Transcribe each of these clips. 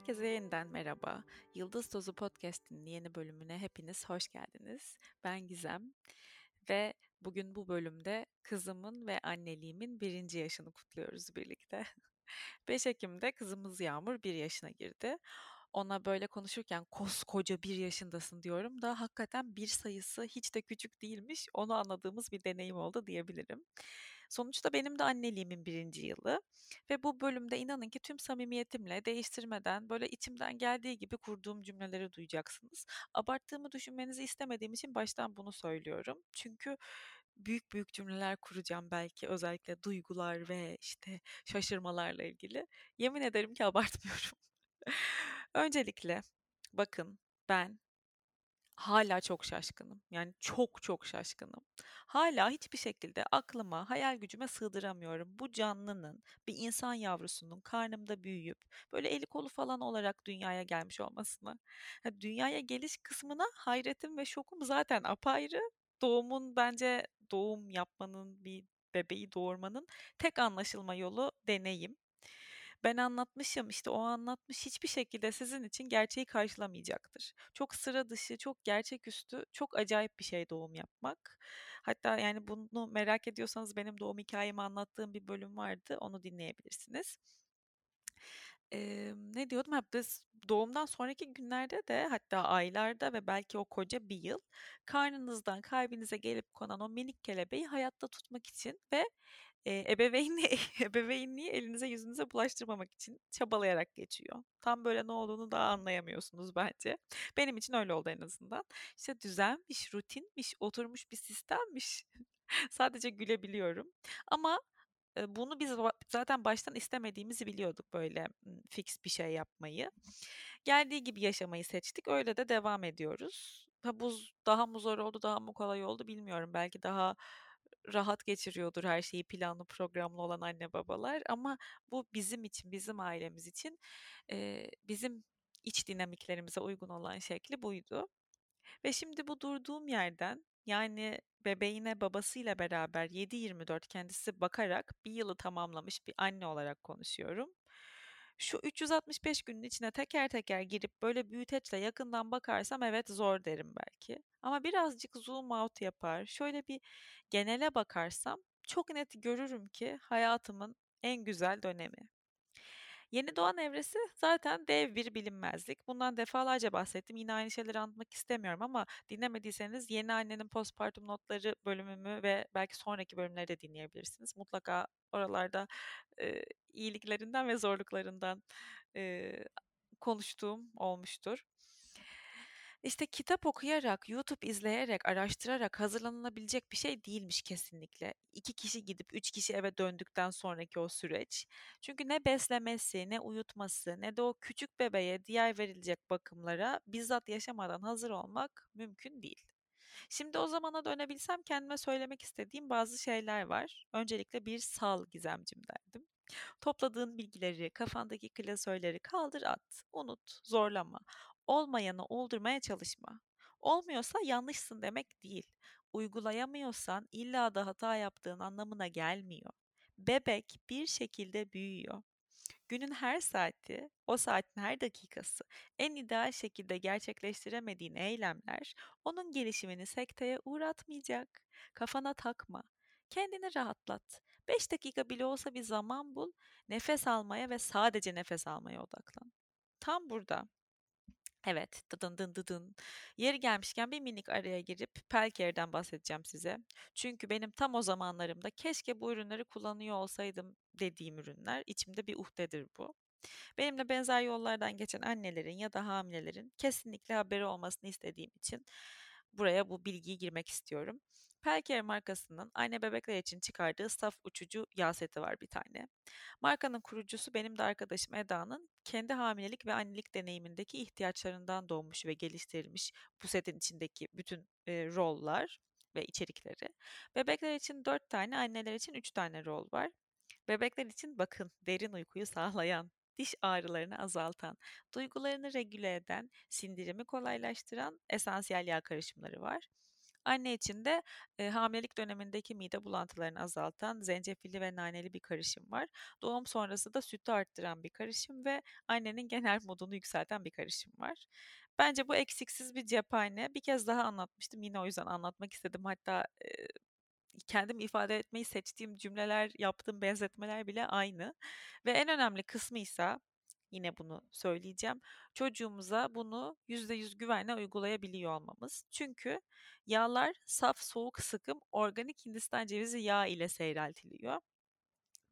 Herkese yeniden merhaba. Yıldız Tozu Podcast'in yeni bölümüne hepiniz hoş geldiniz. Ben Gizem ve bugün bu bölümde kızımın ve anneliğimin birinci yaşını kutluyoruz birlikte. 5 Ekim'de kızımız Yağmur bir yaşına girdi. Ona böyle konuşurken koskoca bir yaşındasın diyorum da hakikaten bir sayısı hiç de küçük değilmiş. Onu anladığımız bir deneyim oldu diyebilirim. Sonuçta benim de anneliğimin birinci yılı ve bu bölümde inanın ki tüm samimiyetimle değiştirmeden böyle içimden geldiği gibi kurduğum cümleleri duyacaksınız. Abarttığımı düşünmenizi istemediğim için baştan bunu söylüyorum. Çünkü büyük büyük cümleler kuracağım belki özellikle duygular ve işte şaşırmalarla ilgili. Yemin ederim ki abartmıyorum. Öncelikle bakın ben hala çok şaşkınım. Yani çok çok şaşkınım. Hala hiçbir şekilde aklıma, hayal gücüme sığdıramıyorum. Bu canlının, bir insan yavrusunun karnımda büyüyüp böyle eli kolu falan olarak dünyaya gelmiş olmasını. Ha, dünyaya geliş kısmına hayretim ve şokum zaten apayrı. Doğumun bence doğum yapmanın bir bebeği doğurmanın tek anlaşılma yolu deneyim. Ben anlatmışım işte o anlatmış hiçbir şekilde sizin için gerçeği karşılamayacaktır. Çok sıra dışı, çok gerçeküstü, çok acayip bir şey doğum yapmak. Hatta yani bunu merak ediyorsanız benim doğum hikayemi anlattığım bir bölüm vardı. Onu dinleyebilirsiniz. Eee, ne diyordum? Ha, biz doğumdan sonraki günlerde de hatta aylarda ve belki o koca bir yıl karnınızdan kalbinize gelip konan o minik kelebeği hayatta tutmak için ve Eee, ebeveynliği ebeveynliği elinize yüzünüze bulaştırmamak için çabalayarak geçiyor. Tam böyle ne olduğunu daha anlayamıyorsunuz bence. Benim için öyle oldu en azından. İşte düzenmiş, rutinmiş, oturmuş bir sistemmiş. Sadece gülebiliyorum. Ama bunu biz zaten baştan istemediğimizi biliyorduk böyle fix bir şey yapmayı. Geldiği gibi yaşamayı seçtik. Öyle de devam ediyoruz. Ha, bu daha mı zor oldu, daha mı kolay oldu bilmiyorum. Belki daha rahat geçiriyordur her şeyi planlı programlı olan anne babalar ama bu bizim için, bizim ailemiz için eee, bizim iç dinamiklerimize uygun olan şekli buydu. Ve şimdi bu durduğum yerden yani bebeğine babasıyla beraber 7-24 kendisi bakarak bir yılı tamamlamış bir anne olarak konuşuyorum. Şu 365 günün içine teker teker girip böyle büyüteçle yakından bakarsam evet zor derim belki. Ama birazcık zoom out yapar, şöyle bir genele bakarsam çok net görürüm ki hayatımın en güzel dönemi. Yeni doğan evresi zaten dev bir bilinmezlik. Bundan defalarca bahsettim. Yine aynı şeyleri anlatmak istemiyorum ama dinlemediyseniz Yeni Annenin Postpartum Notları bölümümü ve belki sonraki bölümleri de dinleyebilirsiniz. Mutlaka oralarda e, iyiliklerinden ve zorluklarından e, konuştuğum olmuştur. İşte kitap okuyarak, YouTube izleyerek, araştırarak hazırlanılabilecek bir şey değilmiş kesinlikle. İki kişi gidip üç kişi eve döndükten sonraki o süreç. Çünkü ne beslemesi, ne uyutması, ne de o küçük bebeğe diğer verilecek bakımlara bizzat yaşamadan hazır olmak mümkün değil. Şimdi o zamana dönebilsem kendime söylemek istediğim bazı şeyler var. Öncelikle bir sal gizemcim derdim. Topladığın bilgileri, kafandaki klasörleri kaldır at, unut, zorlama. Olmayanı oldurmaya çalışma. Olmuyorsa yanlışsın demek değil. Uygulayamıyorsan illa da hata yaptığın anlamına gelmiyor. Bebek bir şekilde büyüyor. Günün her saati, o saatin her dakikası en ideal şekilde gerçekleştiremediğin eylemler onun gelişimini sekteye uğratmayacak. Kafana takma. Kendini rahatlat. 5 dakika bile olsa bir zaman bul. Nefes almaya ve sadece nefes almaya odaklan. Tam burada Evet, dıdın dın dıdın. Yeri gelmişken bir minik araya girip Pelker'den bahsedeceğim size. Çünkü benim tam o zamanlarımda keşke bu ürünleri kullanıyor olsaydım dediğim ürünler. İçimde bir uhdedir bu. Benimle benzer yollardan geçen annelerin ya da hamilelerin kesinlikle haberi olmasını istediğim için buraya bu bilgiyi girmek istiyorum. Pelker markasının anne bebekler için çıkardığı saf uçucu yağ seti var bir tane. Markanın kurucusu benim de arkadaşım Eda'nın kendi hamilelik ve annelik deneyimindeki ihtiyaçlarından doğmuş ve geliştirilmiş bu setin içindeki bütün e, rollar ve içerikleri. Bebekler için 4 tane, anneler için 3 tane rol var. Bebekler için bakın derin uykuyu sağlayan, diş ağrılarını azaltan, duygularını regüle eden, sindirimi kolaylaştıran esansiyel yağ karışımları var. Anne için de e, hamilelik dönemindeki mide bulantılarını azaltan zencefilli ve naneli bir karışım var. Doğum sonrası da sütü arttıran bir karışım ve annenin genel modunu yükselten bir karışım var. Bence bu eksiksiz bir cephane. Bir kez daha anlatmıştım. Yine o yüzden anlatmak istedim. Hatta e, kendim ifade etmeyi seçtiğim cümleler, yaptığım benzetmeler bile aynı. Ve en önemli kısmı ise yine bunu söyleyeceğim. Çocuğumuza bunu %100 güvenle uygulayabiliyor olmamız. Çünkü yağlar saf, soğuk, sıkım organik Hindistan cevizi yağı ile seyreltiliyor.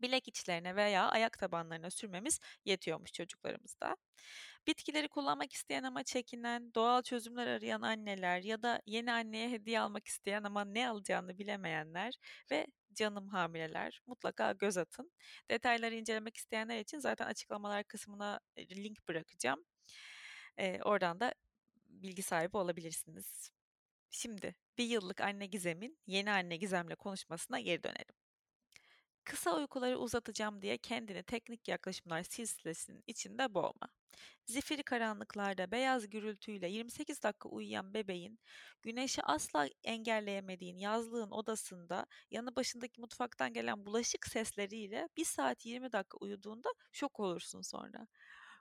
Bilek içlerine veya ayak tabanlarına sürmemiz yetiyormuş çocuklarımızda. Bitkileri kullanmak isteyen ama çekinen, doğal çözümler arayan anneler ya da yeni anneye hediye almak isteyen ama ne alacağını bilemeyenler ve canım hamileler mutlaka göz atın. Detayları incelemek isteyenler için zaten açıklamalar kısmına link bırakacağım. Ee, oradan da bilgi sahibi olabilirsiniz. Şimdi bir yıllık anne Gizem'in yeni anne Gizem'le konuşmasına geri dönelim. Kısa uykuları uzatacağım diye kendini teknik yaklaşımlar silsilesinin içinde boğma. Zifiri karanlıklarda beyaz gürültüyle 28 dakika uyuyan bebeğin güneşi asla engelleyemediğin yazlığın odasında yanı başındaki mutfaktan gelen bulaşık sesleriyle 1 saat 20 dakika uyuduğunda şok olursun sonra.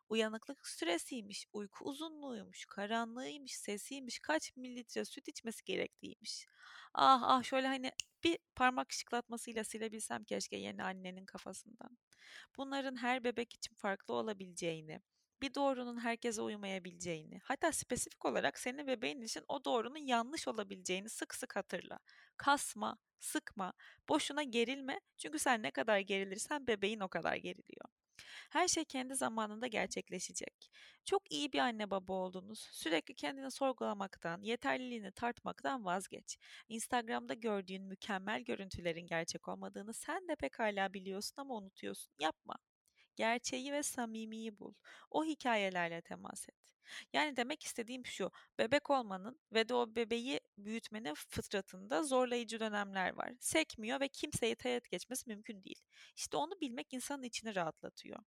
Uyanıklık süresiymiş, uyku uzunluğuymuş, karanlığıymış, sesiymiş, kaç mililitre süt içmesi gerektiğiymiş. Ah ah şöyle hani bir parmak şıklatmasıyla silebilsem keşke yeni annenin kafasından. Bunların her bebek için farklı olabileceğini, bir doğrunun herkese uymayabileceğini, hatta spesifik olarak senin bebeğin için o doğrunun yanlış olabileceğini sık sık hatırla. Kasma, sıkma, boşuna gerilme çünkü sen ne kadar gerilirsen bebeğin o kadar geriliyor. Her şey kendi zamanında gerçekleşecek. Çok iyi bir anne baba oldunuz. Sürekli kendini sorgulamaktan, yeterliliğini tartmaktan vazgeç. Instagram'da gördüğün mükemmel görüntülerin gerçek olmadığını sen de pekala biliyorsun ama unutuyorsun. Yapma. Gerçeği ve samimiyi bul. O hikayelerle temas et. Yani demek istediğim şu, bebek olmanın ve de o bebeği büyütmenin fıtratında zorlayıcı dönemler var. Sekmiyor ve kimseyi teğet geçmesi mümkün değil. İşte onu bilmek insanın içini rahatlatıyor.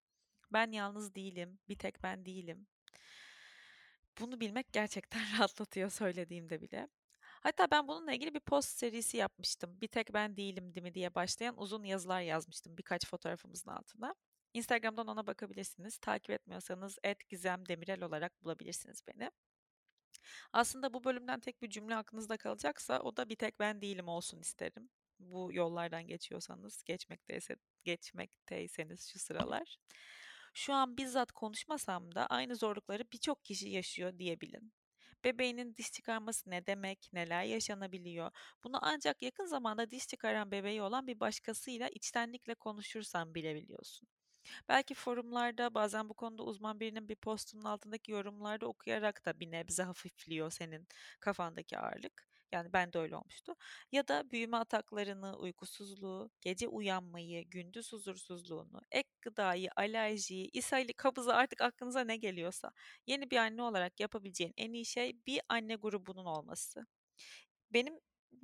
Ben yalnız değilim, bir tek ben değilim. Bunu bilmek gerçekten rahatlatıyor söylediğimde bile. Hatta ben bununla ilgili bir post serisi yapmıştım. Bir tek ben değilim değil mi diye başlayan uzun yazılar yazmıştım birkaç fotoğrafımızın altına. Instagram'dan ona bakabilirsiniz. Takip etmiyorsanız @gizemdemirel olarak bulabilirsiniz beni. Aslında bu bölümden tek bir cümle aklınızda kalacaksa o da bir tek ben değilim olsun isterim. Bu yollardan geçiyorsanız, geçmekteyse, geçmekteyseniz şu sıralar. Şu an bizzat konuşmasam da aynı zorlukları birçok kişi yaşıyor diyebilin. Bebeğinin diş çıkarması ne demek, neler yaşanabiliyor? Bunu ancak yakın zamanda diş çıkaran bebeği olan bir başkasıyla içtenlikle konuşursan bilebiliyorsun. Belki forumlarda bazen bu konuda uzman birinin bir postunun altındaki yorumlarda okuyarak da bir nebze hafifliyor senin kafandaki ağırlık. Yani ben de öyle olmuştu. Ya da büyüme ataklarını, uykusuzluğu, gece uyanmayı, gündüz huzursuzluğunu, ek gıdayı, alerjiyi, ishali, kabızı artık aklınıza ne geliyorsa yeni bir anne olarak yapabileceğin en iyi şey bir anne grubunun olması. Benim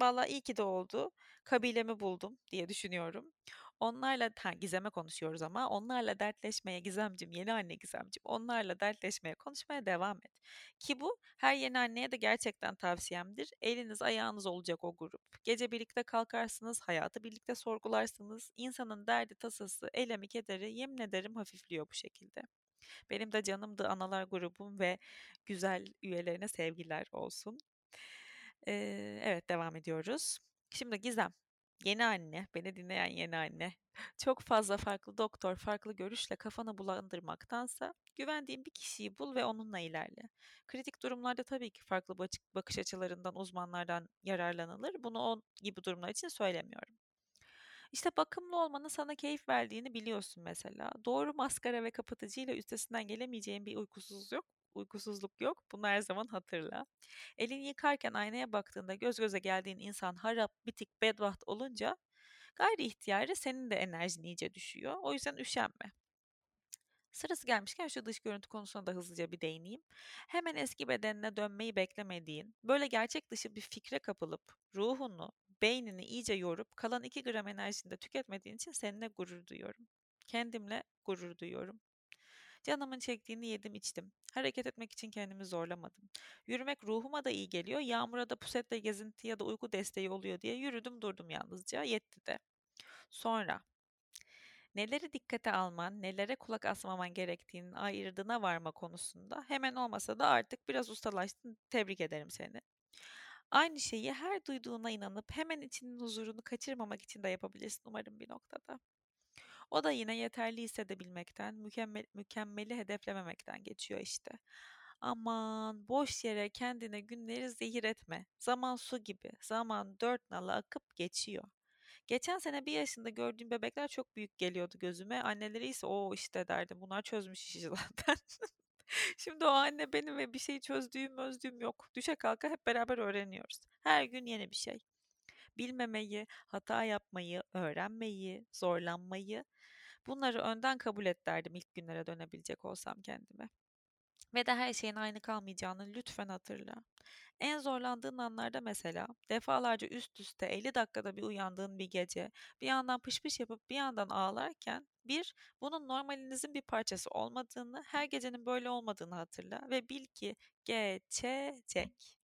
valla iyi ki de oldu. Kabilemi buldum diye düşünüyorum. Onlarla ha, Gizem'e konuşuyoruz ama onlarla dertleşmeye Gizemcim, yeni anne Gizemcim, onlarla dertleşmeye, konuşmaya devam et. Ki bu her yeni anneye de gerçekten tavsiyemdir. Eliniz ayağınız olacak o grup. Gece birlikte kalkarsınız, hayatı birlikte sorgularsınız. İnsanın derdi tasası, elemi kederi yemin ederim hafifliyor bu şekilde. Benim de canımdı analar grubum ve güzel üyelerine sevgiler olsun. Ee, evet devam ediyoruz. Şimdi Gizem, Yeni anne, beni dinleyen yeni anne. Çok fazla farklı doktor, farklı görüşle kafanı bulandırmaktansa güvendiğin bir kişiyi bul ve onunla ilerle. Kritik durumlarda tabii ki farklı bakış açılarından, uzmanlardan yararlanılır. Bunu o gibi durumlar için söylemiyorum. İşte bakımlı olmanın sana keyif verdiğini biliyorsun mesela. Doğru maskara ve kapatıcıyla üstesinden gelemeyeceğin bir uykusuzluk. Uykusuzluk yok. Bunu her zaman hatırla. Elini yıkarken aynaya baktığında göz göze geldiğin insan harap, bitik, bedbaht olunca gayri ihtiyarı senin de enerjin iyice düşüyor. O yüzden üşenme. Sırası gelmişken şu dış görüntü konusuna da hızlıca bir değineyim. Hemen eski bedenine dönmeyi beklemediğin, böyle gerçek dışı bir fikre kapılıp ruhunu, beynini iyice yorup kalan 2 gram enerjini de tüketmediğin için seninle gurur duyuyorum. Kendimle gurur duyuyorum. Canımın çektiğini yedim içtim. Hareket etmek için kendimi zorlamadım. Yürümek ruhuma da iyi geliyor. Yağmura da pusetle gezinti ya da uyku desteği oluyor diye yürüdüm durdum yalnızca. Yetti de. Sonra neleri dikkate alman, nelere kulak asmaman gerektiğinin ayırdığına varma konusunda hemen olmasa da artık biraz ustalaştın. Tebrik ederim seni. Aynı şeyi her duyduğuna inanıp hemen içinin huzurunu kaçırmamak için de yapabilirsin umarım bir noktada. O da yine yeterli hissedebilmekten, mükemmel, mükemmeli hedeflememekten geçiyor işte. Aman boş yere kendine günleri zehir etme. Zaman su gibi. Zaman dört nala akıp geçiyor. Geçen sene bir yaşında gördüğüm bebekler çok büyük geliyordu gözüme. Anneleri ise o işte derdim. Bunlar çözmüş işi zaten. Şimdi o anne benim ve bir şey çözdüğüm özdüğüm yok. Düşe kalka hep beraber öğreniyoruz. Her gün yeni bir şey. Bilmemeyi, hata yapmayı, öğrenmeyi, zorlanmayı bunları önden kabul et derdim ilk günlere dönebilecek olsam kendime. Ve de her şeyin aynı kalmayacağını lütfen hatırla. En zorlandığın anlarda mesela defalarca üst üste 50 dakikada bir uyandığın bir gece bir yandan pış pış yapıp bir yandan ağlarken bir, bunun normalinizin bir parçası olmadığını, her gecenin böyle olmadığını hatırla ve bil ki geçecek.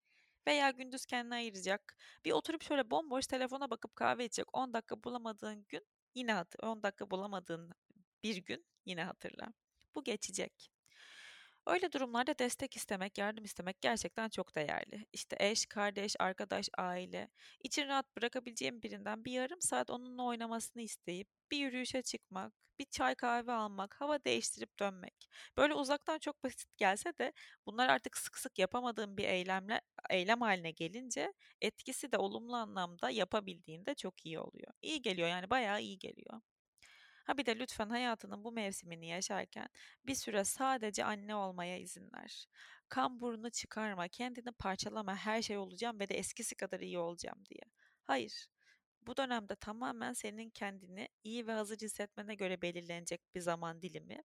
Veya gündüz kendine ayıracak. Bir oturup şöyle bomboş telefona bakıp kahve içecek 10 dakika bulamadığın gün yine hatır 10 dakika bulamadığın bir gün yine hatırla. Bu geçecek. Öyle durumlarda destek istemek, yardım istemek gerçekten çok değerli. İşte eş, kardeş, arkadaş, aile. İçin rahat bırakabileceğim birinden bir yarım saat onunla oynamasını isteyip bir yürüyüşe çıkmak, bir çay kahve almak, hava değiştirip dönmek. Böyle uzaktan çok basit gelse de bunlar artık sık sık yapamadığım bir eylemle eylem haline gelince etkisi de olumlu anlamda yapabildiğinde çok iyi oluyor. İyi geliyor yani bayağı iyi geliyor. Ha bir de lütfen hayatının bu mevsimini yaşarken bir süre sadece anne olmaya izin ver. Kan burnu çıkarma, kendini parçalama, her şey olacağım ve de eskisi kadar iyi olacağım diye. Hayır. Bu dönemde tamamen senin kendini iyi ve hazır hissetmene göre belirlenecek bir zaman dilimi.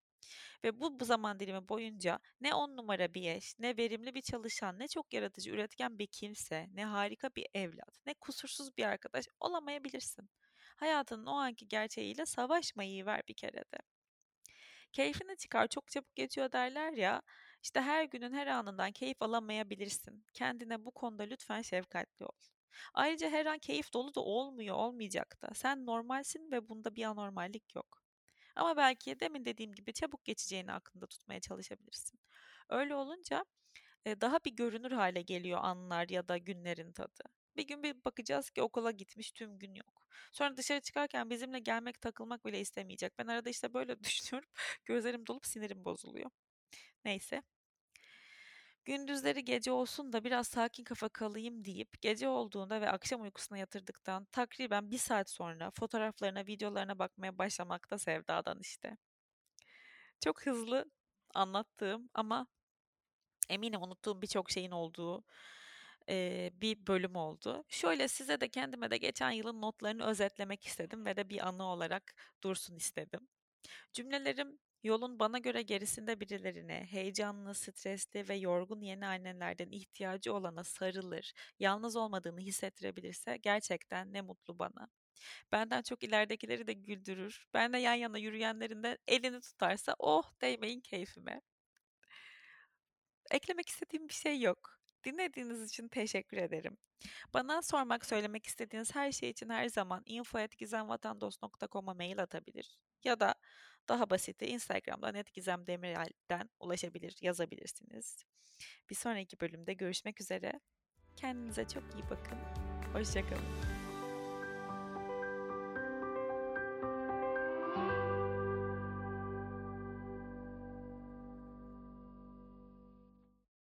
Ve bu, bu zaman dilimi boyunca ne on numara bir eş, ne verimli bir çalışan, ne çok yaratıcı, üretken bir kimse, ne harika bir evlat, ne kusursuz bir arkadaş olamayabilirsin. Hayatının o anki gerçeğiyle savaşmayı ver bir kere de. Keyfini çıkar çok çabuk geçiyor derler ya. İşte her günün her anından keyif alamayabilirsin. Kendine bu konuda lütfen şefkatli ol. Ayrıca her an keyif dolu da olmuyor, olmayacak da. Sen normalsin ve bunda bir anormallik yok. Ama belki demin dediğim gibi çabuk geçeceğini aklında tutmaya çalışabilirsin. Öyle olunca daha bir görünür hale geliyor anlar ya da günlerin tadı. Bir gün bir bakacağız ki okula gitmiş tüm gün yok. Sonra dışarı çıkarken bizimle gelmek takılmak bile istemeyecek. Ben arada işte böyle düşünüyorum. Gözlerim dolup sinirim bozuluyor. Neyse. Gündüzleri gece olsun da biraz sakin kafa kalayım deyip gece olduğunda ve akşam uykusuna yatırdıktan takriben bir saat sonra fotoğraflarına, videolarına bakmaya başlamakta sevdadan işte. Çok hızlı anlattığım ama eminim unuttuğum birçok şeyin olduğu e, bir bölüm oldu. Şöyle size de kendime de geçen yılın notlarını özetlemek istedim ve de bir anı olarak dursun istedim. Cümlelerim yolun bana göre gerisinde birilerine, heyecanlı, stresli ve yorgun yeni annelerden ihtiyacı olana sarılır, yalnız olmadığını hissettirebilirse gerçekten ne mutlu bana. Benden çok ileridekileri de güldürür. Ben de yan yana yürüyenlerin de elini tutarsa oh değmeyin keyfime. Eklemek istediğim bir şey yok. Dinlediğiniz için teşekkür ederim. Bana sormak, söylemek istediğiniz her şey için her zaman info.gizemvatandos.com'a mail atabilir. Ya da daha basiti Instagram'dan @gizemdemirel'den ulaşabilir, yazabilirsiniz. Bir sonraki bölümde görüşmek üzere. Kendinize çok iyi bakın. Hoşçakalın.